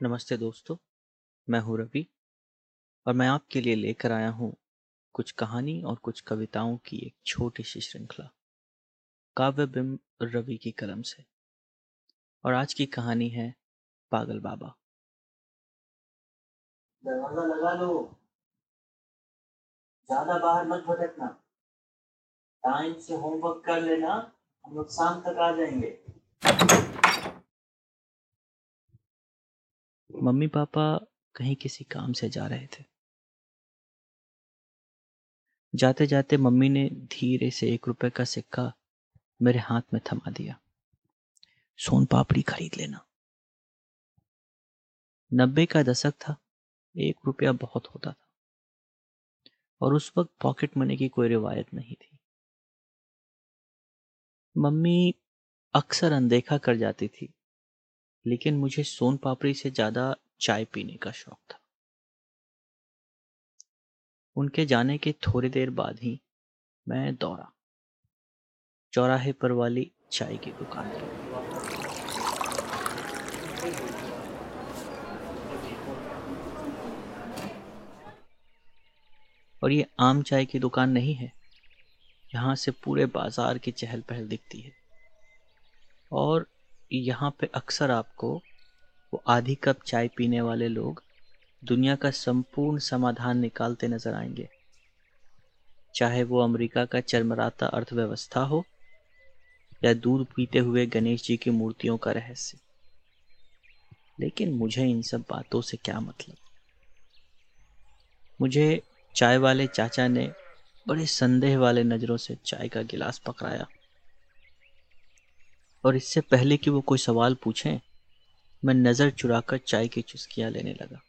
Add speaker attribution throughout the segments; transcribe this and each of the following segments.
Speaker 1: नमस्ते दोस्तों, मैं हूँ रवि और मैं आपके लिए लेकर आया हूँ कुछ कहानी और कुछ कविताओं की एक छोटी सी श्रृंखला, काव्य बिंब रवि की कलम से। और आज की कहानी है पागल बाबा।
Speaker 2: दरवाज़ा लगा लो। ज़्यादा बाहर मत भटकना। टाइम से होमवर्क कर लेना, हम लोग शाम तक आ जाएँगे।
Speaker 1: मम्मी पापा कहीं किसी काम से जा रहे थे। जाते जाते मम्मी ने धीरे से एक रुपए का सिक्का मेरे हाथ में थमा दिया। सोन पापड़ी खरीद लेना। नब्बे का दशक था, एक रुपया बहुत होता था। और उस वक्त पॉकेट मनी की कोई रिवायत नहीं थी। मम्मी अक्सर अनदेखा कर जाती थी। लेकिन मुझे सोन पापड़ी से ज़्यादा चाय पीने का शौक था। उनके जाने के थोड़ी देर बाद ही मैं दौड़ा चौराहे पर वाली चाय की दुकान की और ये आम चाय की दुकान नहीं है। यहाँ से पूरे बाज़ार की चहल पहल दिखती है। और यहाँ पे अक्सर आपको वो आधी कप चाय पीने वाले लोग दुनिया का संपूर्ण समाधान निकालते नज़र आएँगे। चाहे वो अमेरिका का चरमराता अर्थव्यवस्था हो या दूध पीते हुए गणेश जी की मूर्तियों का रहस्य। लेकिन मुझे इन सब बातों से क्या मतलब? मुझे चाय वाले चाचा ने बड़े संदेह वाले नज़रों से चाय का गिलास पकड़ाया। और इससे पहले कि वो कोई सवाल पूछें, मैं नज़र चुराकर चाय की चुस्कियाँ लेने लगा।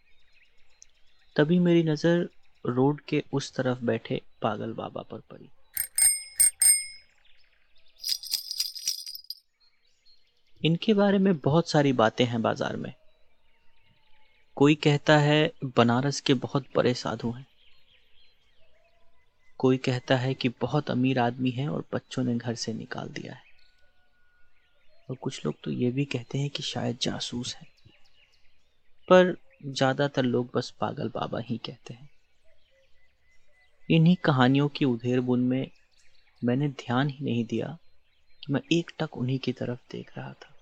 Speaker 1: तभी मेरी नज़र रोड के उस तरफ़ बैठे पागल बाबा पर पड़ी। इनके बारे में बहुत सारी बातें हैं बाज़ार में। कोई कहता है, बनारस के बहुत बड़े साधु हैं। कोई कहता है कि बहुत अमीर आदमी है और बच्चों ने घर से निकाल दिया है। और कुछ लोग तो ये भी कहते हैं कि शायद जासूस है। पर ज़्यादातर लोग बस पागल बाबा ही कहते हैं। इन्हीं कहानियों की उधेर बुन में मैंने ध्यान ही नहीं दिया कि मैं एक टक उन्हीं की तरफ़ देख रहा था।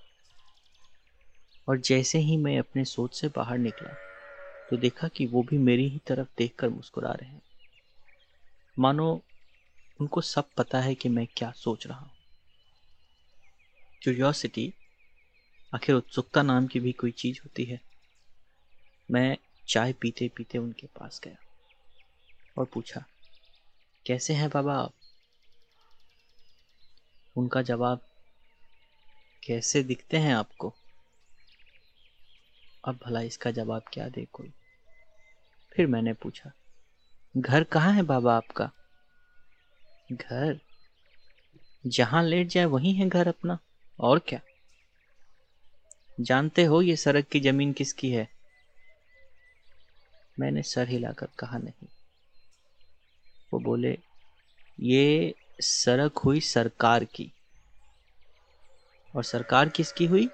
Speaker 1: और जैसे ही मैं अपने सोच से बाहर निकला तो देखा कि वो भी मेरी ही तरफ़ देखकर मुस्कुरा रहे हैं। मानो उनको सब पता है कि मैं क्या सोच रहा हूँ। क्यूरियोसिटी आखिर उत्सुकता नाम की भी कोई चीज़ होती है। मैं चाय पीते पीते उनके पास गया और पूछा, कैसे हैं बाबा आप? उनका जवाब, कैसे दिखते हैं आपको? अब भला इसका जवाब क्या दे कोई? फिर मैंने पूछा, घर कहाँ है बाबा आपका? घर? जहाँ लेट जाए वहीं है घर अपना। और क्या? जानते हो ये सड़क की ज़मीन किसकी है? मैंने सर हिलाकर कहा नहीं। वो बोले, ये सड़क हुई सरकार की। और सरकार किसकी हुई?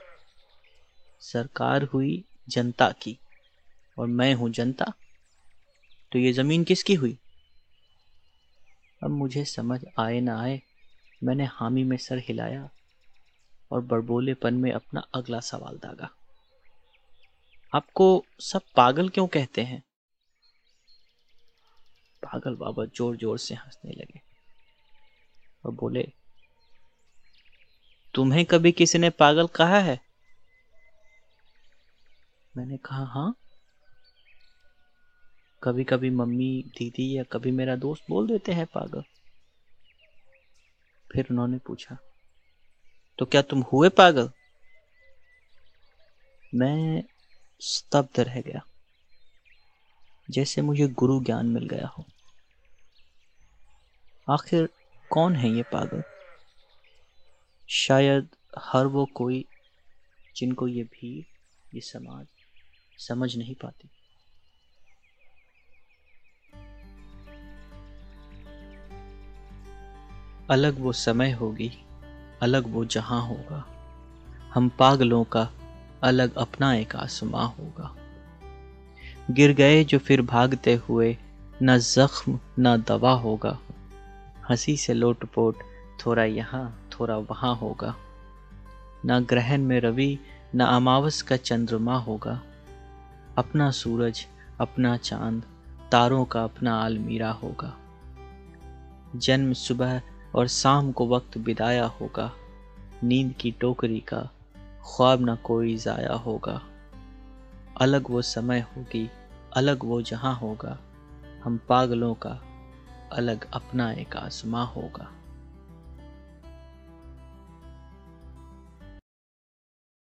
Speaker 1: सरकार हुई जनता की। और मैं हूँ जनता तो ये ज़मीन किसकी हुई? अब मुझे समझ आए ना आए, मैंने हामी में सर हिलाया। और बड़बोलेपन में अपना अगला सवाल दागा। आपको सब पागल क्यों कहते हैं? पागल बाबा ज़ोर ज़ोर से हंसने लगे और बोले, तुम्हें कभी किसी ने पागल कहा है? मैंने कहा हाँ। कभी कभी मम्मी, दीदी या कभी मेरा दोस्त बोल देते हैं पागल। फिर उन्होंने पूछा तो क्या तुम हुए पागल? मैं स्तब्ध रह गया, जैसे मुझे गुरु ज्ञान मिल गया हो। आखिर कौन है ये पागल? शायद हर वो कोई जिनको ये भीड़ ये समाज समझ नहीं पाती। अलग वो समय होगी अलग वो जहाँ होगा। हम पागलों का अलग अपना एक आसमां होगा। गिर गए जो फिर भागते हुए, न जख्म, न दवा होगा। हँसी से लोटपोट, थोड़ा यहाँ, थोड़ा वहाँ होगा। न ग्रहण में रवि, न अमावस का चंद्रमा होगा। अपना सूरज, अपना चाँद, तारों का अपना आलमीरा होगा। जन्म सुबह और शाम को वक्त बिदाया होगा। नींद की टोकरी का ख्वाब न कोई ज़ाया होगा। अलग वो समय होगी, अलग वो जहाँ होगा। हम पागलों का अलग अपना एक आसमां होगा।